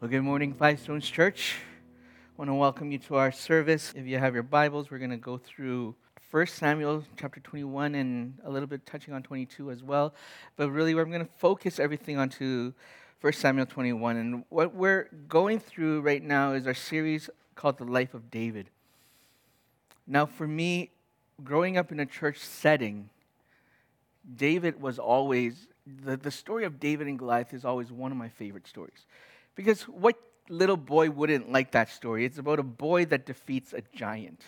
Well, good morning, Five Stones Church. I want to welcome you to our service. If you have your Bibles, we're going to go through 1 Samuel chapter 21 and a little bit touching on 22 as well. But really, I'm going to focus everything onto 1 Samuel 21. And what we're going through right now is our series called The Life of David. Now, for me, growing up in a church setting, David was always, the, the story of David and Goliath is always one of my favorite stories. Because what little boy wouldn't like that story? It's about a boy that defeats a giant,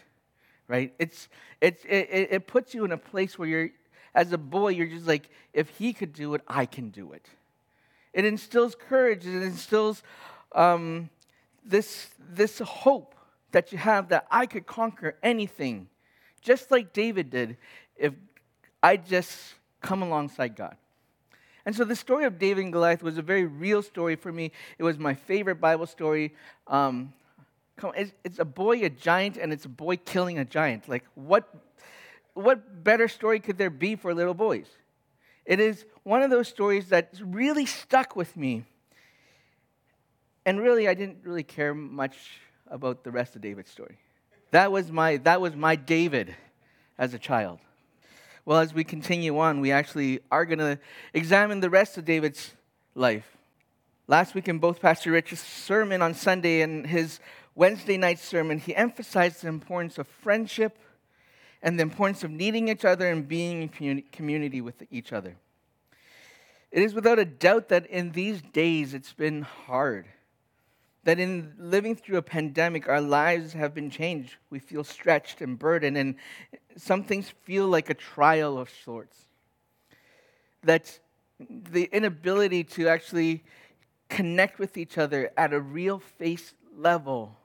right? It's, it's, it, it puts you in a place where you're, as a boy, you're just like, if he could do it, I can do it. It instills courage, it instills um, this, this hope that you have that I could conquer anything, just like David did, if I just come alongside God. And so the story of David and Goliath was a very real story for me. It was my favorite Bible story. Um, it's a boy, a giant, and it's a boy killing a giant. Like, what, what better story could there be for little boys? It is one of those stories that really stuck with me. And really, I didn't really care much about the rest of David's story. That was my, that was my David as a child. Well, as we continue on, we actually are going to examine the rest of David's life. Last week in both Pastor Rich's sermon on Sunday and his Wednesday night sermon, he emphasized the importance of friendship and the importance of needing each other and being in community with each other. It is without a doubt that in these days it's been hard that in living through a pandemic, our lives have been changed. We feel stretched and burdened, and some things feel like a trial of sorts. That the inability to actually connect with each other at a real face level,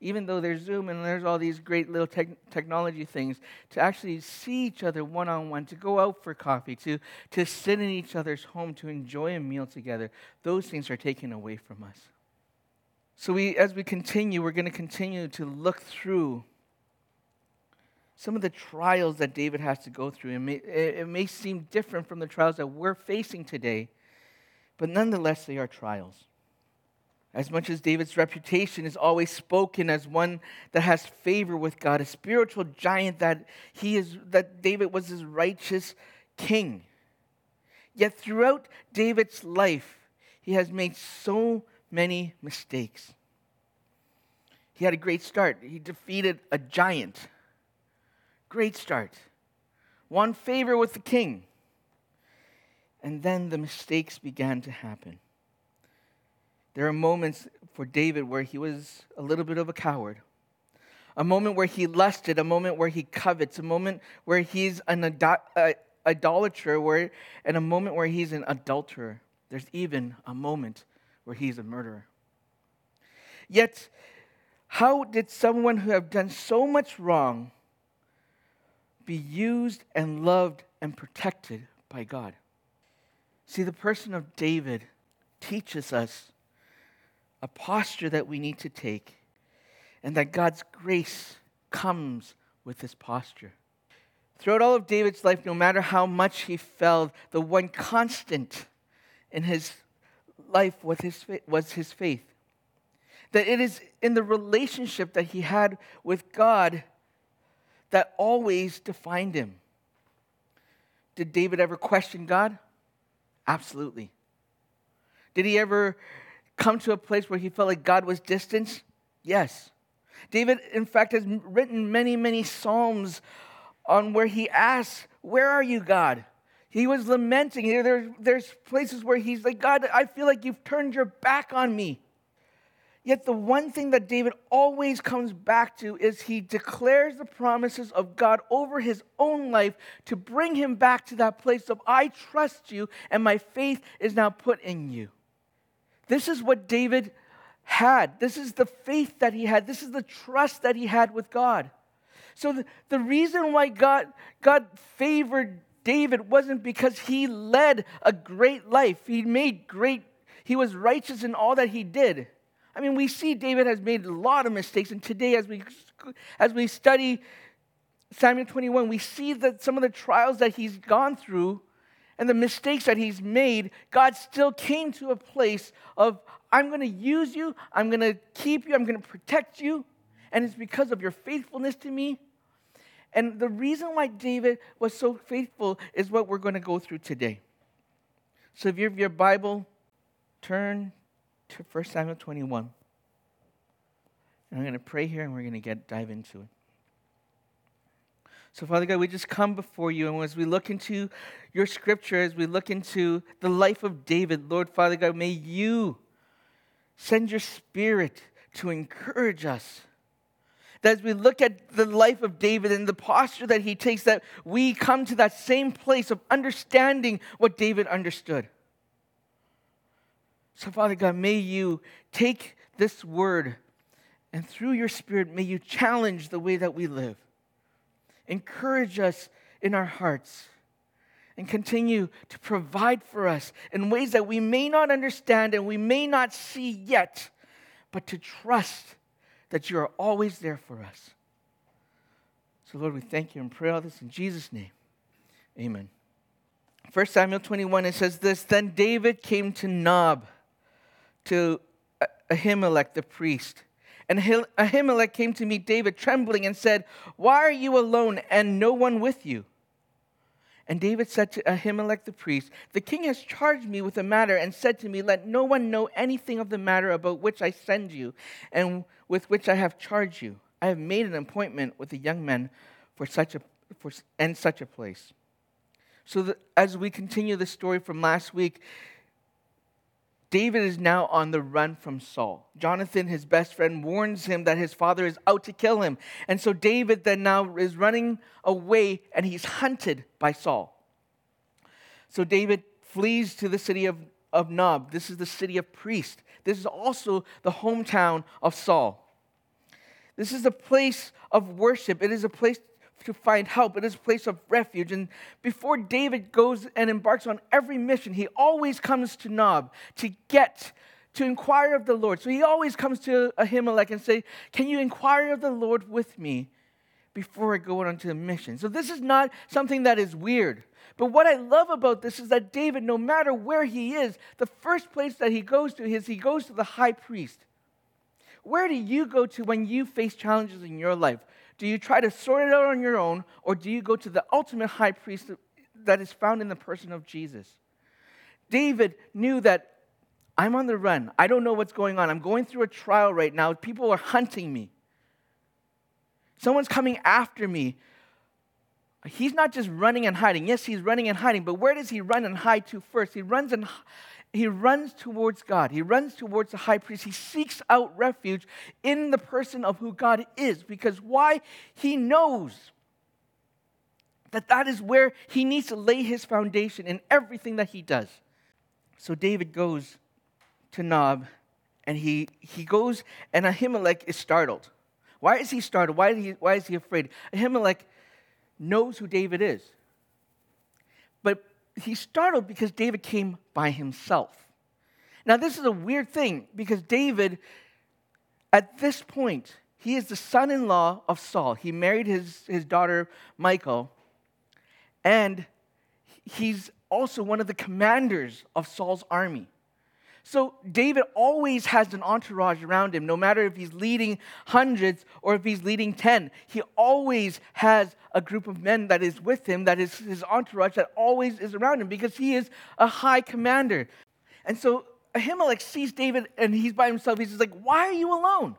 even though there's Zoom and there's all these great little te- technology things, to actually see each other one on one, to go out for coffee, to, to sit in each other's home, to enjoy a meal together, those things are taken away from us. So, we, as we continue, we're going to continue to look through some of the trials that David has to go through. It may, it may seem different from the trials that we're facing today, but nonetheless, they are trials. As much as David's reputation is always spoken as one that has favor with God, a spiritual giant that he is that David was his righteous king. Yet throughout David's life, he has made so many mistakes. He had a great start. He defeated a giant. Great start. Won favor with the king. And then the mistakes began to happen. There are moments for David where he was a little bit of a coward. A moment where he lusted, a moment where he covets, a moment where he's an uh, idolater, where, and a moment where he's an adulterer. There's even a moment where he's a murderer. Yet, how did someone who have done so much wrong be used and loved and protected by God? See, the person of David teaches us a posture that we need to take, and that God's grace comes with this posture. Throughout all of David's life, no matter how much he fell, the one constant in his life was his, was his faith. That it is in the relationship that he had with God that always defined him. Did David ever question God? Absolutely. Did he ever come to a place where he felt like God was distant? Yes. David, in fact, has written many, many Psalms on where he asks, Where are you, God? He was lamenting. There, there's places where he's like, God, I feel like you've turned your back on me. Yet the one thing that David always comes back to is he declares the promises of God over his own life to bring him back to that place of, I trust you and my faith is now put in you. This is what David had. This is the faith that he had. This is the trust that he had with God. So the, the reason why God, God favored David wasn't because he led a great life. He made great, he was righteous in all that he did. I mean, we see David has made a lot of mistakes, and today, as we as we study Samuel 21, we see that some of the trials that he's gone through, and the mistakes that he's made, God still came to a place of, I'm going to use you, I'm going to keep you, I'm going to protect you, and it's because of your faithfulness to me. And the reason why David was so faithful is what we're going to go through today. So if you have your Bible, turn to 1 Samuel 21. And I'm going to pray here and we're going to get dive into it. So, Father God, we just come before you, and as we look into your scripture, as we look into the life of David, Lord, Father God, may you send your spirit to encourage us. That as we look at the life of David and the posture that he takes, that we come to that same place of understanding what David understood. So, Father God, may you take this word and through your spirit, may you challenge the way that we live. Encourage us in our hearts and continue to provide for us in ways that we may not understand and we may not see yet, but to trust that you are always there for us. So, Lord, we thank you and pray all this in Jesus' name. Amen. 1 Samuel 21, it says this Then David came to Nob, to Ahimelech the priest and Ahimelech came to meet David trembling and said, Why are you alone and no one with you? And David said to Ahimelech the priest, The king has charged me with a matter and said to me, Let no one know anything of the matter about which I send you and with which I have charged you. I have made an appointment with the young men for such a for, and such a place. So that as we continue the story from last week, David is now on the run from Saul. Jonathan, his best friend, warns him that his father is out to kill him. And so David then now is running away and he's hunted by Saul. So David flees to the city of, of Nob. This is the city of priests. This is also the hometown of Saul. This is a place of worship. It is a place to find help. It is a place of refuge. And before David goes and embarks on every mission, he always comes to Nob to get, to inquire of the Lord. So he always comes to Ahimelech and say, Can you inquire of the Lord with me before I go on to the mission? So this is not something that is weird. But what I love about this is that David, no matter where he is, the first place that he goes to is he goes to the high priest. Where do you go to when you face challenges in your life? Do you try to sort it out on your own, or do you go to the ultimate high priest that is found in the person of Jesus? David knew that I'm on the run. I don't know what's going on. I'm going through a trial right now. People are hunting me. Someone's coming after me. He's not just running and hiding. Yes, he's running and hiding, but where does he run and hide to first? He runs and he runs towards God. He runs towards the high priest. He seeks out refuge in the person of who God is. Because why? He knows that that is where he needs to lay his foundation in everything that he does. So David goes to Nob and he, he goes, and Ahimelech is startled. Why is he startled? Why he, why is he afraid? Ahimelech knows who David is. He's startled because David came by himself. Now, this is a weird thing because David, at this point, he is the son in law of Saul. He married his, his daughter, Michal, and he's also one of the commanders of Saul's army. So David always has an entourage around him, no matter if he's leading hundreds or if he's leading 10. He always has a group of men that is with him, that is his entourage, that always is around him because he is a high commander. And so Ahimelech sees David and he's by himself. He's just like, Why are you alone?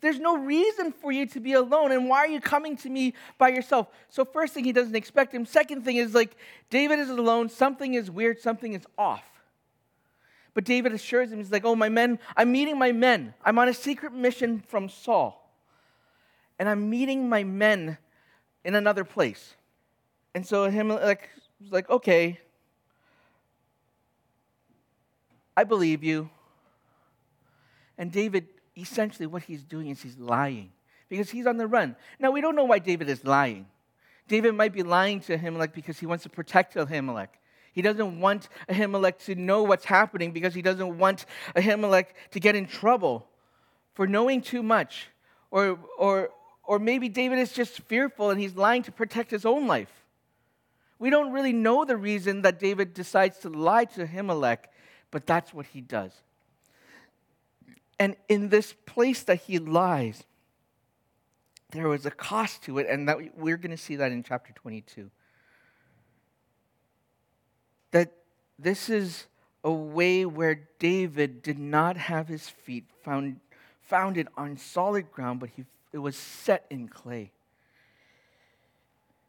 There's no reason for you to be alone. And why are you coming to me by yourself? So, first thing, he doesn't expect him. Second thing is like, David is alone. Something is weird. Something is off. But David assures him, he's like, Oh, my men, I'm meeting my men. I'm on a secret mission from Saul. And I'm meeting my men in another place. And so Ahimelech was like, okay, I believe you. And David, essentially, what he's doing is he's lying because he's on the run. Now, we don't know why David is lying. David might be lying to Ahimelech because he wants to protect Ahimelech. He doesn't want Ahimelech to know what's happening because he doesn't want Ahimelech to get in trouble for knowing too much. Or, or, or maybe David is just fearful and he's lying to protect his own life. We don't really know the reason that David decides to lie to Ahimelech, but that's what he does. And in this place that he lies, there was a cost to it, and that we're going to see that in chapter 22. That this is a way where David did not have his feet found, founded on solid ground, but he, it was set in clay.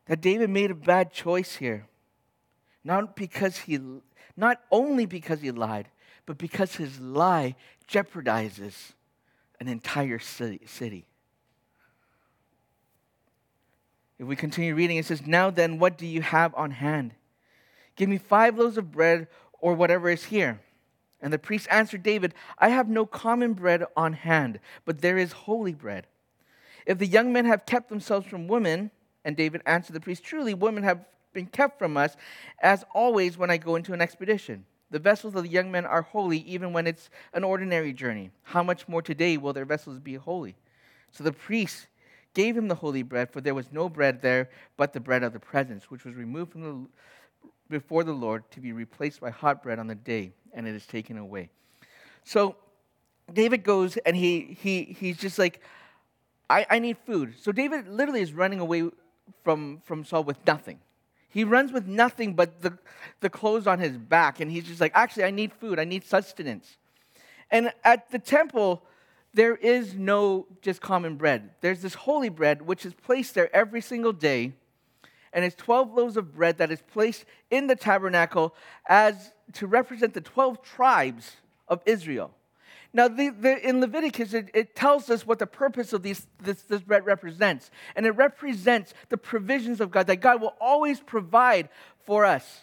That David made a bad choice here. Not because he not only because he lied, but because his lie jeopardizes an entire city. If we continue reading, it says, Now then, what do you have on hand? Give me five loaves of bread or whatever is here. And the priest answered David, I have no common bread on hand, but there is holy bread. If the young men have kept themselves from women, and David answered the priest, Truly, women have been kept from us, as always when I go into an expedition. The vessels of the young men are holy, even when it's an ordinary journey. How much more today will their vessels be holy? So the priest gave him the holy bread, for there was no bread there but the bread of the presence, which was removed from the before the Lord to be replaced by hot bread on the day, and it is taken away. So David goes and he, he, he's just like, I, I need food. So David literally is running away from, from Saul with nothing. He runs with nothing but the, the clothes on his back, and he's just like, actually, I need food, I need sustenance. And at the temple, there is no just common bread. There's this holy bread, which is placed there every single day and it's 12 loaves of bread that is placed in the tabernacle as to represent the 12 tribes of Israel. Now, the, the, in Leviticus, it, it, tells us what the purpose of these, this, this bread represents. And it represents the provisions of God, that God will always provide for us.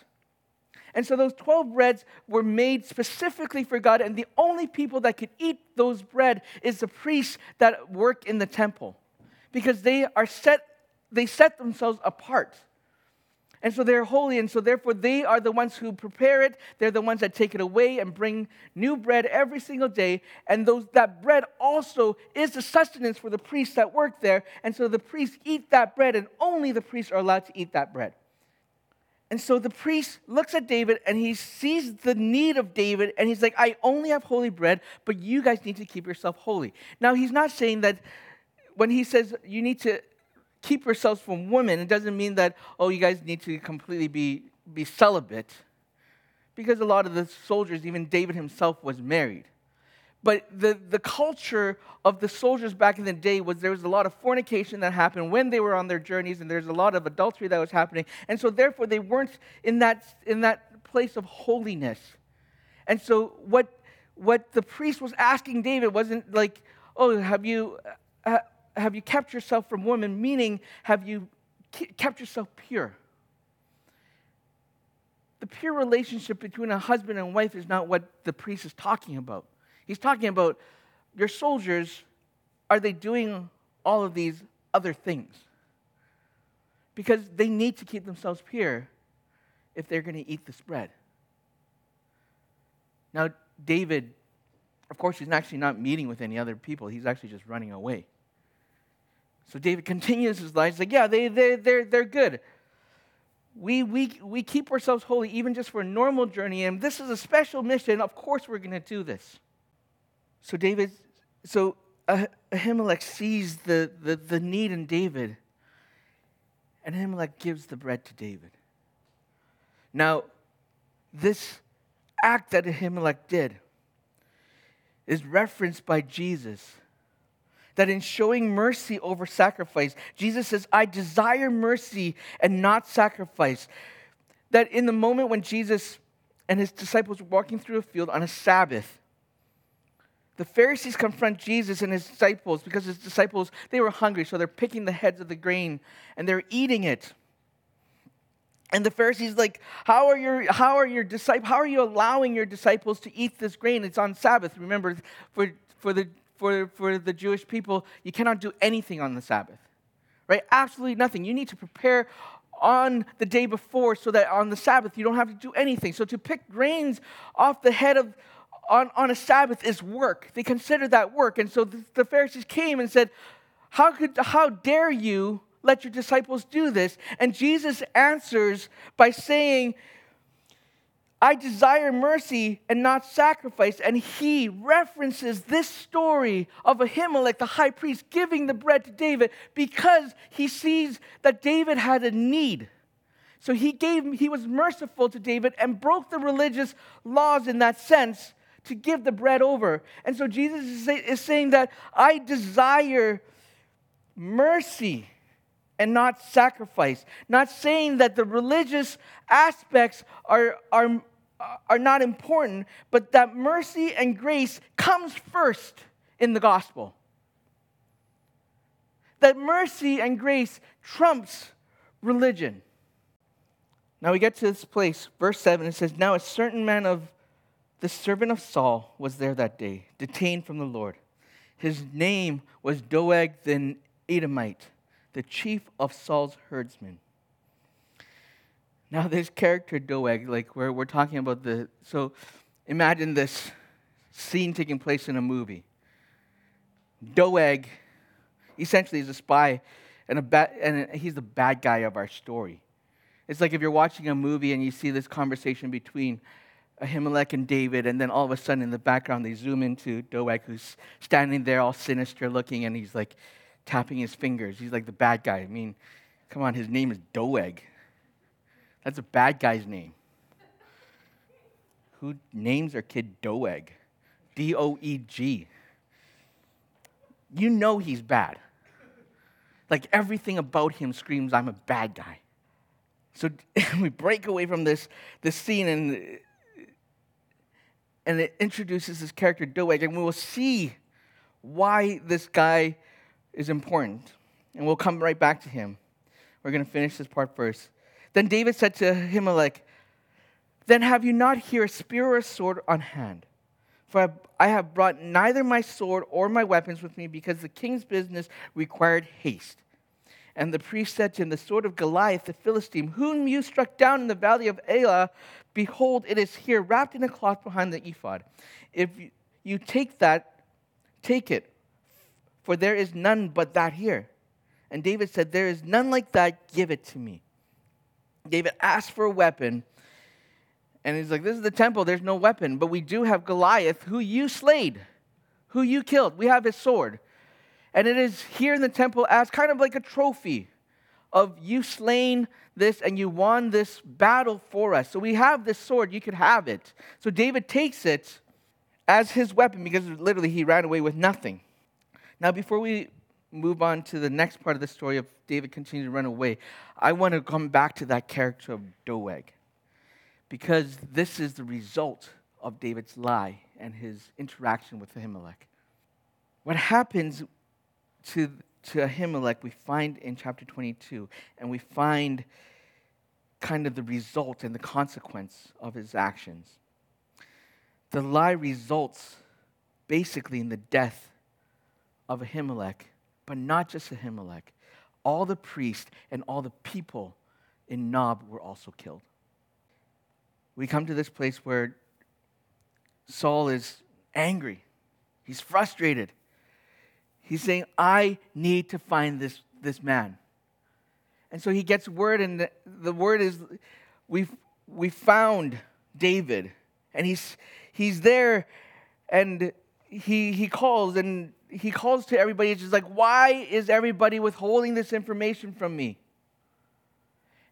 And so those 12 breads were made specifically for God, and the only people that could eat those bread is the priests that work in the temple. Because they are set they set themselves apart. And so they're holy, and so therefore they are the ones who prepare it. They're the ones that take it away and bring new bread every single day. And those, that bread also is the sustenance for the priests that work there. And so the priests eat that bread, and only the priests are allowed to eat that bread. And so the priest looks at David and he sees the need of David, and he's like, I only have holy bread, but you guys need to keep yourself holy. Now, he's not saying that when he says you need to keep yourselves from women, it doesn't mean that, oh, you guys need to completely be, be celibate. Because a lot of the soldiers, even David himself, was married. But the, the culture of the soldiers back in the day was there was a lot of fornication that happened when they were on their journeys, and there's a lot of adultery that was happening. And so, therefore, they weren't in that, in that place of holiness. And so, what, what the priest was asking David wasn't like, oh, have you, uh, have you kept yourself from women? Meaning, have you kept yourself pure? The pure relationship between a husband and wife is not what the priest is talking about. He's talking about your soldiers, are they doing all of these other things? Because they need to keep themselves pure if they're going to eat this bread. Now, David, of course, he's actually not meeting with any other people, he's actually just running away. So David continues his life. He's like, yeah, they, they, they're, they're good. We, we, we keep ourselves holy even just for a normal journey, and this is a special mission. Of course, we're going to do this. So David, so ah, Ahimelech sees the, the, the need in David, and Ahimelech gives the bread to David. Now, this act that Ahimelech did is referenced by Jesus that in showing mercy over sacrifice, Jesus says, I desire mercy and not sacrifice. That in the moment when Jesus and his disciples were walking through a field on a Sabbath, the Pharisees confront Jesus and his disciples because his disciples, they were hungry, so they're picking the heads of the grain and they're eating it. And the Pharisees like, how are your how are your disciples how are you allowing your disciples to eat this grain? It's on Sabbath. Remember, for for the for, for the Jewish people, you cannot do anything on the Sabbath, right? Absolutely nothing. You need to prepare on the day before so that on the Sabbath you don't have to do anything. So to pick grains off the head of on, on a Sabbath is work. They consider that work. And so the, the Pharisees came and said, how, could, how dare you let your disciples do this? And Jesus answers by saying, I desire mercy and not sacrifice. And he references this story of Ahimelech, the high priest, giving the bread to David because he sees that David had a need. So he gave, he was merciful to David and broke the religious laws in that sense to give the bread over. And so Jesus is, say, is saying that I desire mercy and not sacrifice. Not saying that the religious aspects are, are, are not important, but that mercy and grace comes first in the gospel. That mercy and grace trumps religion. Now we get to this place, verse 7, it says, Now a certain man of the servant of Saul was there that day, detained from the Lord. His name was Doeg the Edomite, the chief of Saul's herdsmen. Now, this character Doeg, like we're, we're talking about the, so imagine this scene taking place in a movie. Doeg essentially is a spy, and, a ba- and he's the bad guy of our story. It's like if you're watching a movie and you see this conversation between Ahimelech and David, and then all of a sudden in the background they zoom into Doeg, who's standing there all sinister looking, and he's like tapping his fingers. He's like the bad guy. I mean, come on, his name is Doeg. That's a bad guy's name. Who names their kid Doeg? D O E G. You know he's bad. Like everything about him screams, I'm a bad guy. So we break away from this, this scene and, and it introduces this character Doeg, and we will see why this guy is important. And we'll come right back to him. We're going to finish this part first. Then David said to Ahimelech, Then have you not here a spear or a sword on hand? For I have brought neither my sword or my weapons with me because the king's business required haste. And the priest said to him, The sword of Goliath the Philistine, whom you struck down in the valley of Elah, behold, it is here, wrapped in a cloth behind the ephod. If you take that, take it, for there is none but that here. And David said, There is none like that, give it to me. David asked for a weapon. And he's like, This is the temple, there's no weapon. But we do have Goliath, who you slayed, who you killed. We have his sword. And it is here in the temple as kind of like a trophy of you slain this and you won this battle for us. So we have this sword, you could have it. So David takes it as his weapon because literally he ran away with nothing. Now, before we move on to the next part of the story of David continuing to run away, I want to come back to that character of Doeg. Because this is the result of David's lie and his interaction with Ahimelech. What happens to, to Ahimelech, we find in chapter 22, and we find kind of the result and the consequence of his actions. The lie results basically in the death of Ahimelech but not just Ahimelech. All the priests and all the people in Nob were also killed. We come to this place where Saul is angry. He's frustrated. He's saying, I need to find this, this man. And so he gets word, and the, the word is, we've, we found David. And he's, he's there, and he, he calls, and he calls to everybody. It's just like, why is everybody withholding this information from me?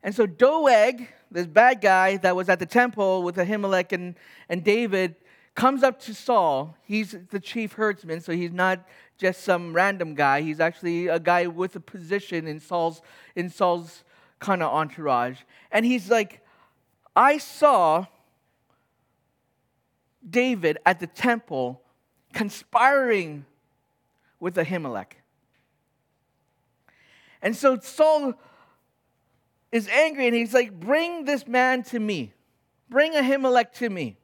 And so Doeg, this bad guy that was at the temple with Ahimelech and, and David, comes up to Saul. He's the chief herdsman, so he's not just some random guy. He's actually a guy with a position in Saul's in Saul's kind of entourage. And he's like, I saw David at the temple conspiring with Ahimelech. And so Saul is angry and he's like, Bring this man to me. Bring Ahimelech to me.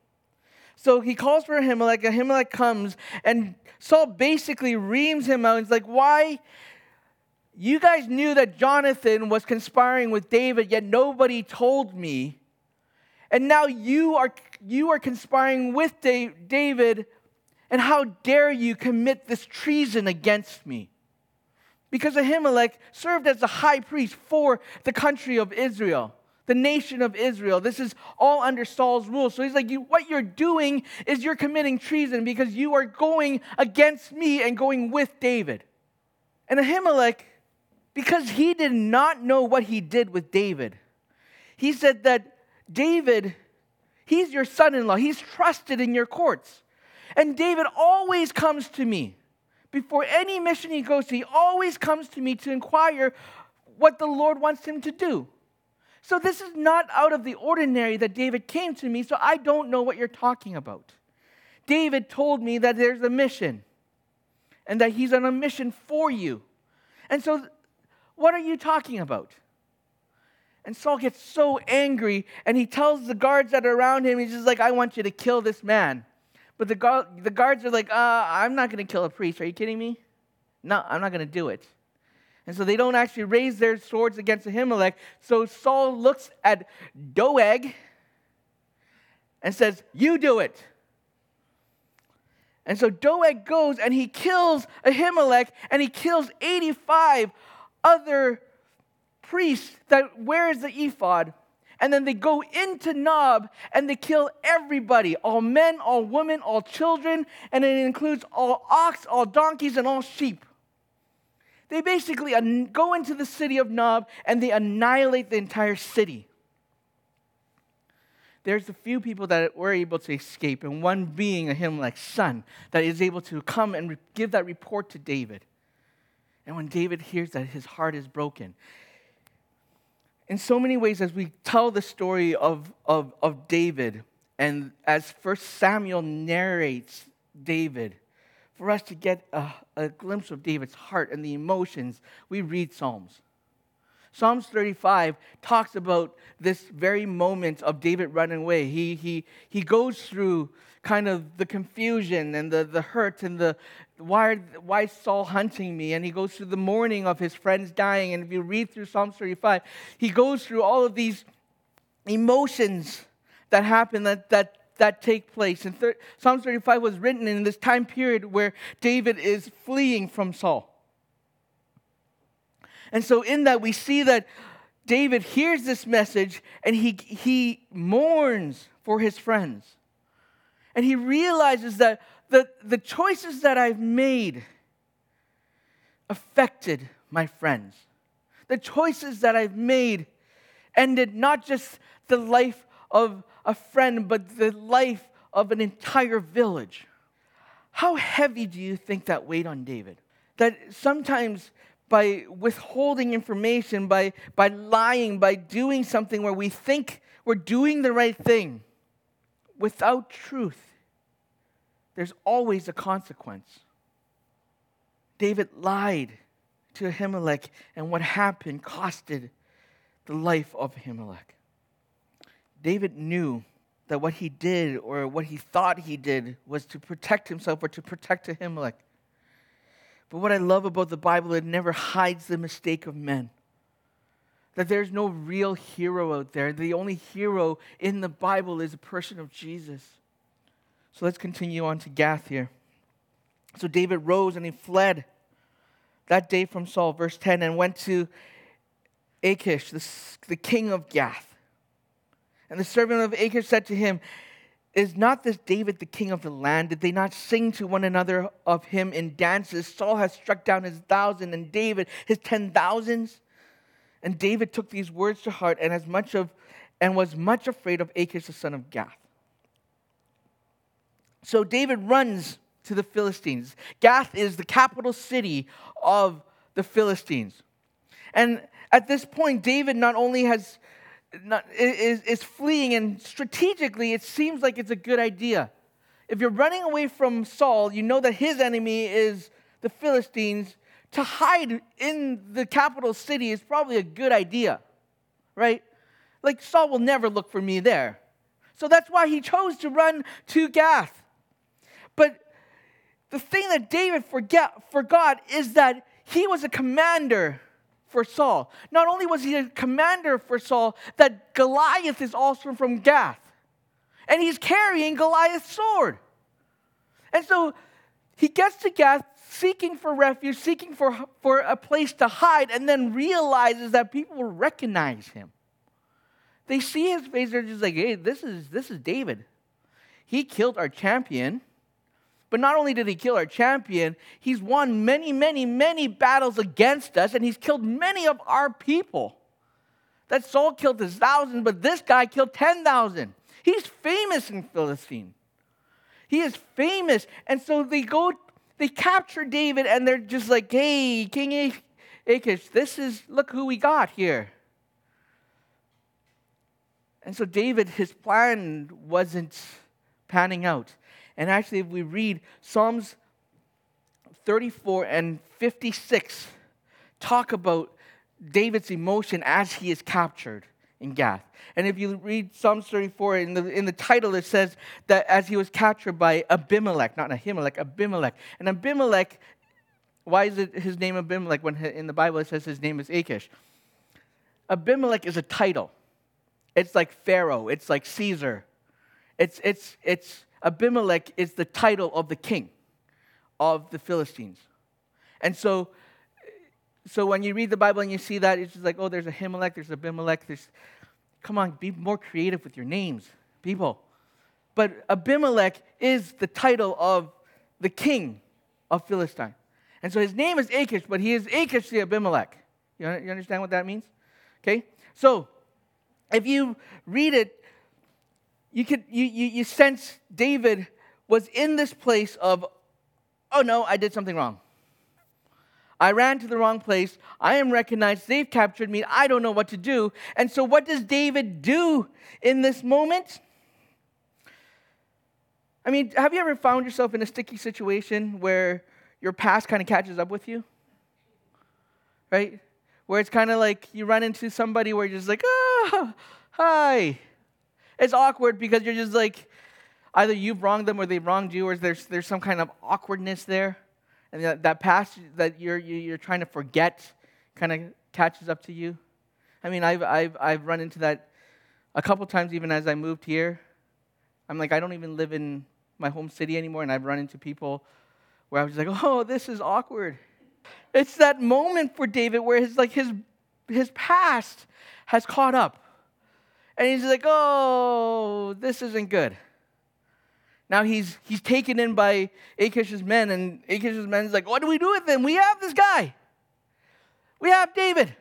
So he calls for Ahimelech. Ahimelech comes and Saul basically reams him out. He's like, Why? You guys knew that Jonathan was conspiring with David, yet nobody told me. And now you are, you are conspiring with David and how dare you commit this treason against me? because Ahimelech served as the high priest for the country of Israel, the nation of Israel. This is all under Saul's rule. So he's like, you, What you're doing is you're committing treason because you are going against me and going with David. And Ahimelech, because he did not know what he did with David, he said that David, he's your son in law, he's trusted in your courts. And David always comes to me. Before any mission he goes to, he always comes to me to inquire what the Lord wants him to do. So this is not out of the ordinary that David came to me, so I don't know what you're talking about. David told me that there's a mission and that he's on a mission for you. And so, what are you talking about? And Saul gets so angry and he tells the guards that are around him, he's just like, I want you to kill this man. But the, the guards are like, uh, I'm not going to kill a priest. Are you kidding me? No, I'm not going to do it. And so they don't actually raise their swords against Ahimelech. So Saul looks at Doeg and says, You do it. And so Doeg goes and he kills Ahimelech and he kills 85 other priests that wears the ephod and then they go into Nob and they kill everybody all men, all women, all children, and it includes all ox, all donkeys, and all sheep. They basically go into the city of Nob and they annihilate the entire city. There's a few people that were able to escape, and one being Ahimelech's son that is able to come and give that report to David. And when David hears that, his heart is broken in so many ways, as we tell the story of, of, of David, and as First Samuel narrates David, for us to get a, a glimpse of David's heart and the emotions, we read Psalms. Psalms 35 talks about this very moment of David running away. He, he, he goes through kind of the confusion and the, the hurt and the why, why is Saul hunting me? And he goes through the mourning of his friends dying. And if you read through Psalm 35, he goes through all of these emotions that happen that, that, that take place. And thir- Psalms 35 was written in this time period where David is fleeing from Saul. And so, in that, we see that David hears this message and he, he mourns for his friends. And he realizes that the, the choices that I've made affected my friends. The choices that I've made ended not just the life of a friend, but the life of an entire village. How heavy do you think that weighed on David? That sometimes by withholding information, by, by lying, by doing something where we think we're doing the right thing without truth, there's always a consequence. David lied to Ahimelech, and what happened costed the life of Ahimelech. David knew that what he did or what he thought he did was to protect himself or to protect Ahimelech. But what I love about the Bible, it never hides the mistake of men. That there's no real hero out there. The only hero in the Bible is the person of Jesus. So let's continue on to Gath here. So David rose and he fled that day from Saul, verse 10, and went to Achish, the, the king of Gath. And the servant of Achish said to him, Is not this David the king of the land? Did they not sing to one another of him in dances? Saul has struck down his thousand, and David his ten thousands. And David took these words to heart, and as much of and was much afraid of Achish the son of Gath. So David runs to the Philistines. Gath is the capital city of the Philistines. And at this point, David not only has not, is, is fleeing, and strategically, it seems like it's a good idea. If you're running away from Saul, you know that his enemy is the Philistines. To hide in the capital city is probably a good idea, right? Like, Saul will never look for me there. So that's why he chose to run to Gath. But the thing that David forget, forgot is that he was a commander for Saul. Not only was he a commander for Saul, that Goliath is also from Gath. And he's carrying Goliath's sword. And so he gets to Gath seeking for refuge, seeking for, for a place to hide, and then realizes that people recognize him. They see his face, they're just like, hey, this is, this is David. He killed our champion. But not only did he kill our champion, he's won many, many, many battles against us, and he's killed many of our people. That Saul killed his thousand, but this guy killed 10,000. He's famous in Philistine. He is famous. And so they go, they capture David, and they're just like, hey, King Achish, this is, look who we got here. And so David, his plan wasn't panning out. And actually, if we read Psalms 34 and 56, talk about David's emotion as he is captured in Gath. And if you read Psalms 34, in the, in the title it says that as he was captured by Abimelech, not Ahimelech, Abimelech. And Abimelech, why is it his name Abimelech when in the Bible it says his name is Achish? Abimelech is a title. It's like Pharaoh, it's like Caesar. It's, it's, it's Abimelech is the title of the king of the Philistines. And so, so when you read the Bible and you see that, it's just like, oh, there's Ahimelech, there's Abimelech, there's, come on, be more creative with your names, people. But Abimelech is the title of the king of Philistine. And so his name is Achish, but he is Achish the Abimelech. You understand what that means? Okay? So, if you read it you could you, you, you sense David was in this place of, oh no, I did something wrong. I ran to the wrong place. I am recognized. They've captured me. I don't know what to do. And so, what does David do in this moment? I mean, have you ever found yourself in a sticky situation where your past kind of catches up with you? Right? Where it's kind of like you run into somebody where you're just like, oh, hi. It's awkward because you're just like, either you've wronged them or they've wronged you, or there's, there's some kind of awkwardness there. And that, that past that you're, you're trying to forget kind of catches up to you. I mean, I've, I've, I've run into that a couple times even as I moved here. I'm like, I don't even live in my home city anymore, and I've run into people where I was like, oh, this is awkward. It's that moment for David where his, like, his, his past has caught up. And he's like, oh, this isn't good. Now he's, he's taken in by Achish's men, and Achish's men is like, what do we do with him? We have this guy. We have David,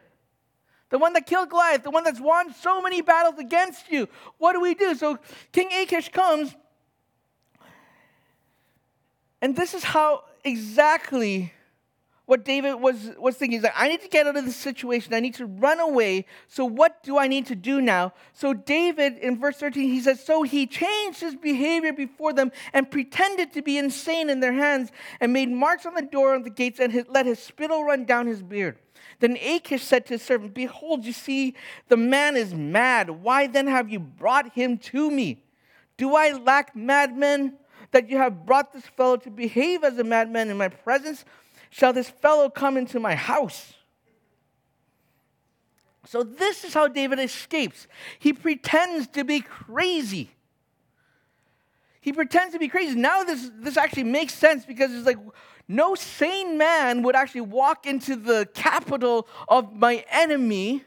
the one that killed Goliath, the one that's won so many battles against you. What do we do? So King Achish comes, and this is how exactly what David was, was thinking. He's like, I need to get out of this situation. I need to run away. So, what do I need to do now? So, David, in verse 13, he says, So he changed his behavior before them and pretended to be insane in their hands and made marks on the door and the gates and his, let his spittle run down his beard. Then Achish said to his servant, Behold, you see, the man is mad. Why then have you brought him to me? Do I lack madmen that you have brought this fellow to behave as a madman in my presence? Shall this fellow come into my house? So, this is how David escapes. He pretends to be crazy. He pretends to be crazy. Now, this, this actually makes sense because it's like no sane man would actually walk into the capital of my enemy,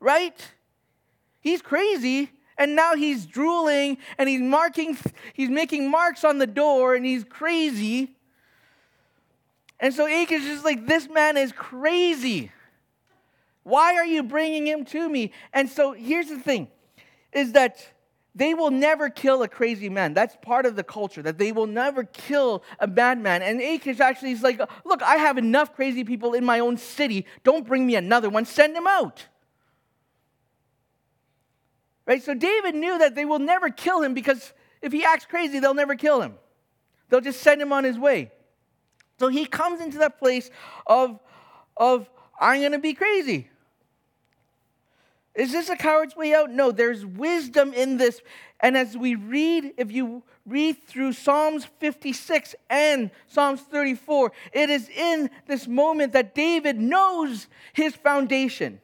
right? He's crazy. And now he's drooling and he's marking, he's making marks on the door and he's crazy. And so Achish is just like, this man is crazy. Why are you bringing him to me? And so here's the thing is that they will never kill a crazy man. That's part of the culture, that they will never kill a bad man. And Achish actually is like, look, I have enough crazy people in my own city. Don't bring me another one. Send him out. Right? So David knew that they will never kill him because if he acts crazy, they'll never kill him. They'll just send him on his way. So he comes into that place of, of I'm going to be crazy. Is this a coward's way out? No, there's wisdom in this. And as we read, if you read through Psalms 56 and Psalms 34, it is in this moment that David knows his foundation.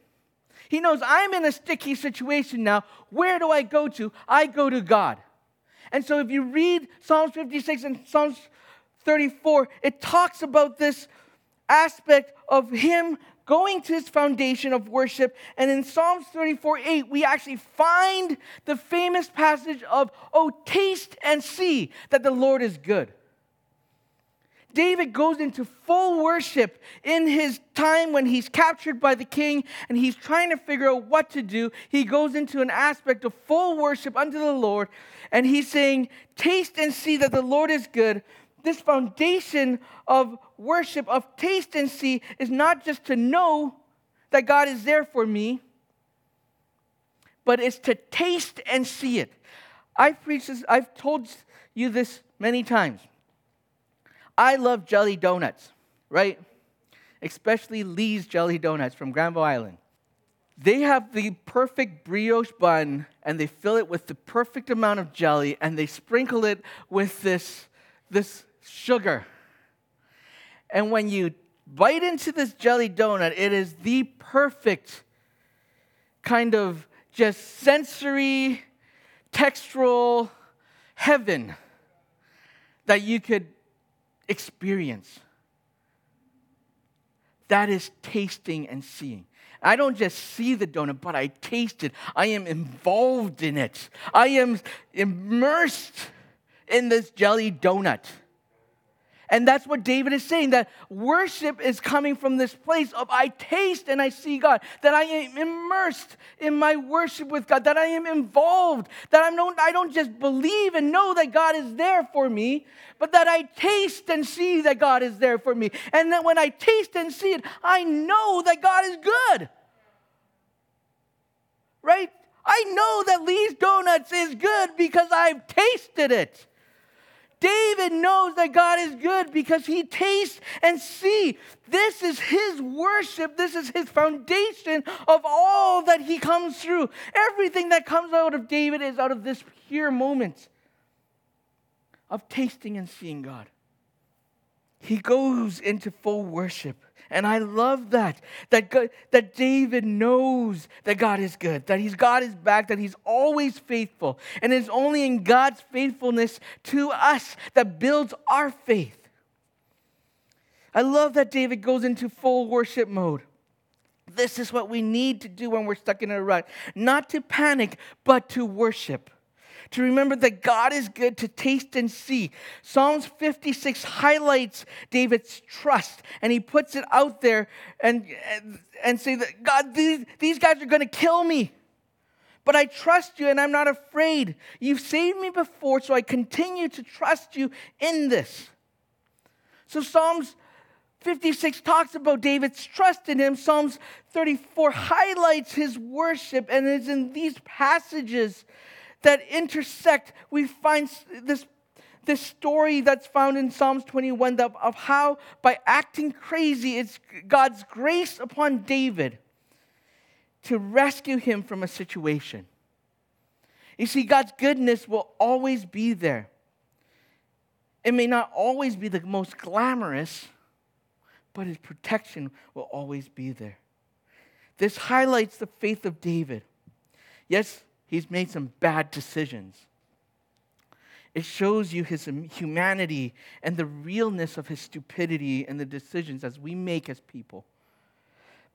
He knows I'm in a sticky situation now. Where do I go to? I go to God. And so if you read Psalms 56 and Psalms 34, it talks about this aspect of him going to his foundation of worship. And in Psalms 34 8, we actually find the famous passage of, Oh, taste and see that the Lord is good. David goes into full worship in his time when he's captured by the king and he's trying to figure out what to do. He goes into an aspect of full worship unto the Lord and he's saying, Taste and see that the Lord is good this foundation of worship, of taste and see, is not just to know that God is there for me, but it's to taste and see it. I've preached this, I've told you this many times. I love jelly donuts, right? Especially Lee's Jelly Donuts from Granville Island. They have the perfect brioche bun and they fill it with the perfect amount of jelly and they sprinkle it with this, this sugar. And when you bite into this jelly donut, it is the perfect kind of just sensory, textural heaven that you could experience. That is tasting and seeing. I don't just see the donut, but I taste it. I am involved in it. I am immersed in this jelly donut. And that's what David is saying that worship is coming from this place of I taste and I see God, that I am immersed in my worship with God, that I am involved, that I'm no, I don't just believe and know that God is there for me, but that I taste and see that God is there for me. And that when I taste and see it, I know that God is good. Right? I know that Lee's Donuts is good because I've tasted it. David knows that God is good because he tastes and see. This is his worship. This is his foundation of all that he comes through. Everything that comes out of David is out of this pure moment of tasting and seeing God. He goes into full worship. And I love that, that, God, that David knows that God is good, that he's got his back, that he's always faithful. And it's only in God's faithfulness to us that builds our faith. I love that David goes into full worship mode. This is what we need to do when we're stuck in a rut. Not to panic, but to worship to remember that God is good, to taste and see. Psalms 56 highlights David's trust and he puts it out there and, and, say that God, these, these guys are going to kill me. But I trust you and I'm not afraid. You've saved me before, so I continue to trust you in this. So Psalms 56 talks about David's trust in him. Psalms 34 highlights his worship, and it's in these passages that intersect. We find this, this story that's found in Psalms 21 of, of how, by acting crazy, it's God's grace upon David to rescue him from a situation. You see, God's goodness will always be there. It may not always be the most glamorous, but his protection will always be there. This highlights the faith of David. Yes, he's made some bad decisions. It shows you his humanity and the realness of his stupidity and the decisions as we make as people.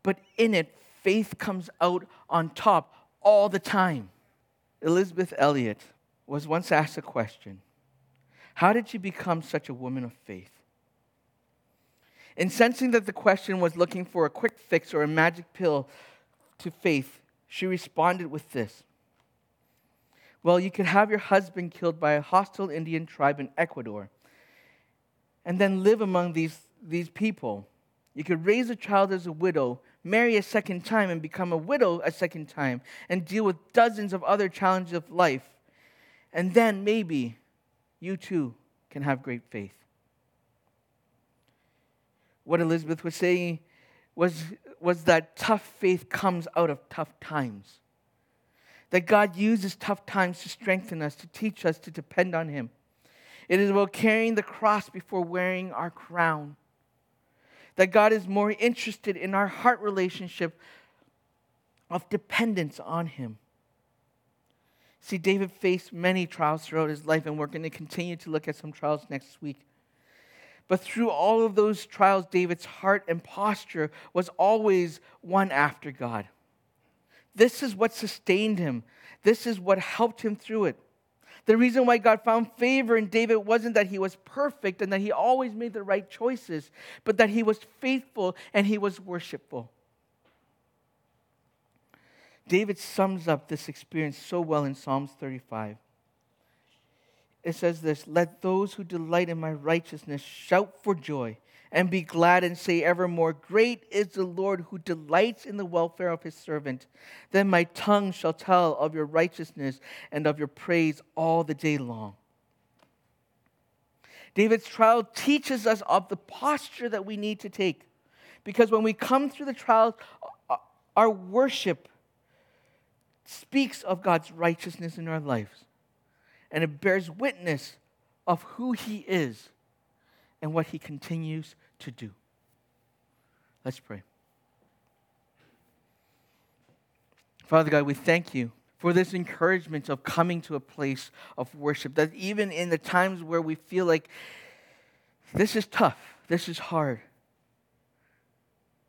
But in it, faith comes out on top all the time. Elisabeth Elliot was once asked a question How did she become such a woman of faith? In sensing that the question was looking for a quick fix or a magic pill to faith, she responded with this well, you could have your husband killed by a hostile Indian tribe in Ecuador and then live among these, these people. You could raise a child as a widow, marry a second time, and become a widow a second time, and deal with dozens of other challenges of life. And then maybe you too can have great faith. What Elisabeth was saying was, was that tough faith comes out of tough times that God uses tough times to strengthen us, to teach us to depend on Him. It is about carrying the cross before wearing our crown. That God is more interested in our heart relationship of dependence on Him. See, David faced many trials throughout his life, and we're going to continue to look at some trials next week. But through all of those trials, David's heart and posture was always one after God. This is what sustained him. This is what helped him through it. The reason why God found favor in David wasn't that he was perfect and that he always made the right choices, but that he was faithful and he was worshipful. David sums up this experience so well in Psalms 35. It says this Let those who delight in my righteousness shout for joy and be glad and say evermore, Great is the Lord who delights in the welfare of his servant. Then my tongue shall tell of your righteousness and of your praise all the day long. David's trial teaches us of the posture that we need to take. Because when we come through the trials, our worship speaks of God's righteousness in our lives. And it bears witness of who He is and what He continues to do. Let's pray. Father God, we thank you for this encouragement of coming to a place of worship. That even in the times where we feel like this is tough, this is hard,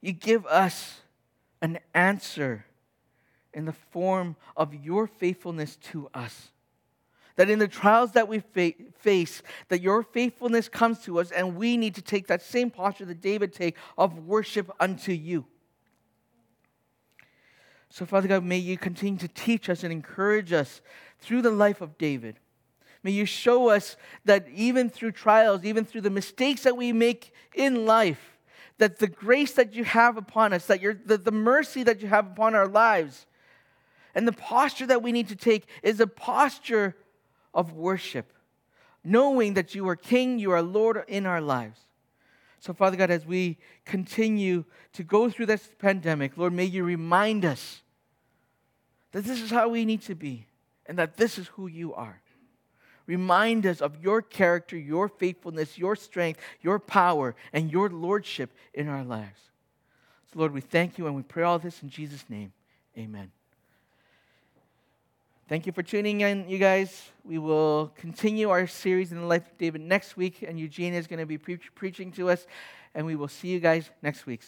you give us an answer in the form of your faithfulness to us. That in the trials that we fa- face, that your faithfulness comes to us, and we need to take that same posture that David take of worship unto you. So, Father God, may you continue to teach us and encourage us through the life of David. May you show us that even through trials, even through the mistakes that we make in life, that the grace that you have upon us, that the, the mercy that you have upon our lives, and the posture that we need to take is a posture of worship, knowing that you are King, you are Lord in our lives. So, Father God, as we continue to go through this pandemic, Lord, may you remind us that this is how we need to be and that this is who you are. Remind us of your character, your faithfulness, your strength, your power, and your lordship in our lives. So, Lord, we thank you and we pray all this in Jesus' name. Amen. Thank you for tuning in, you guys. We will continue our series in the life of David next week, and Eugene is going to be pre- preaching to us, and we will see you guys next week.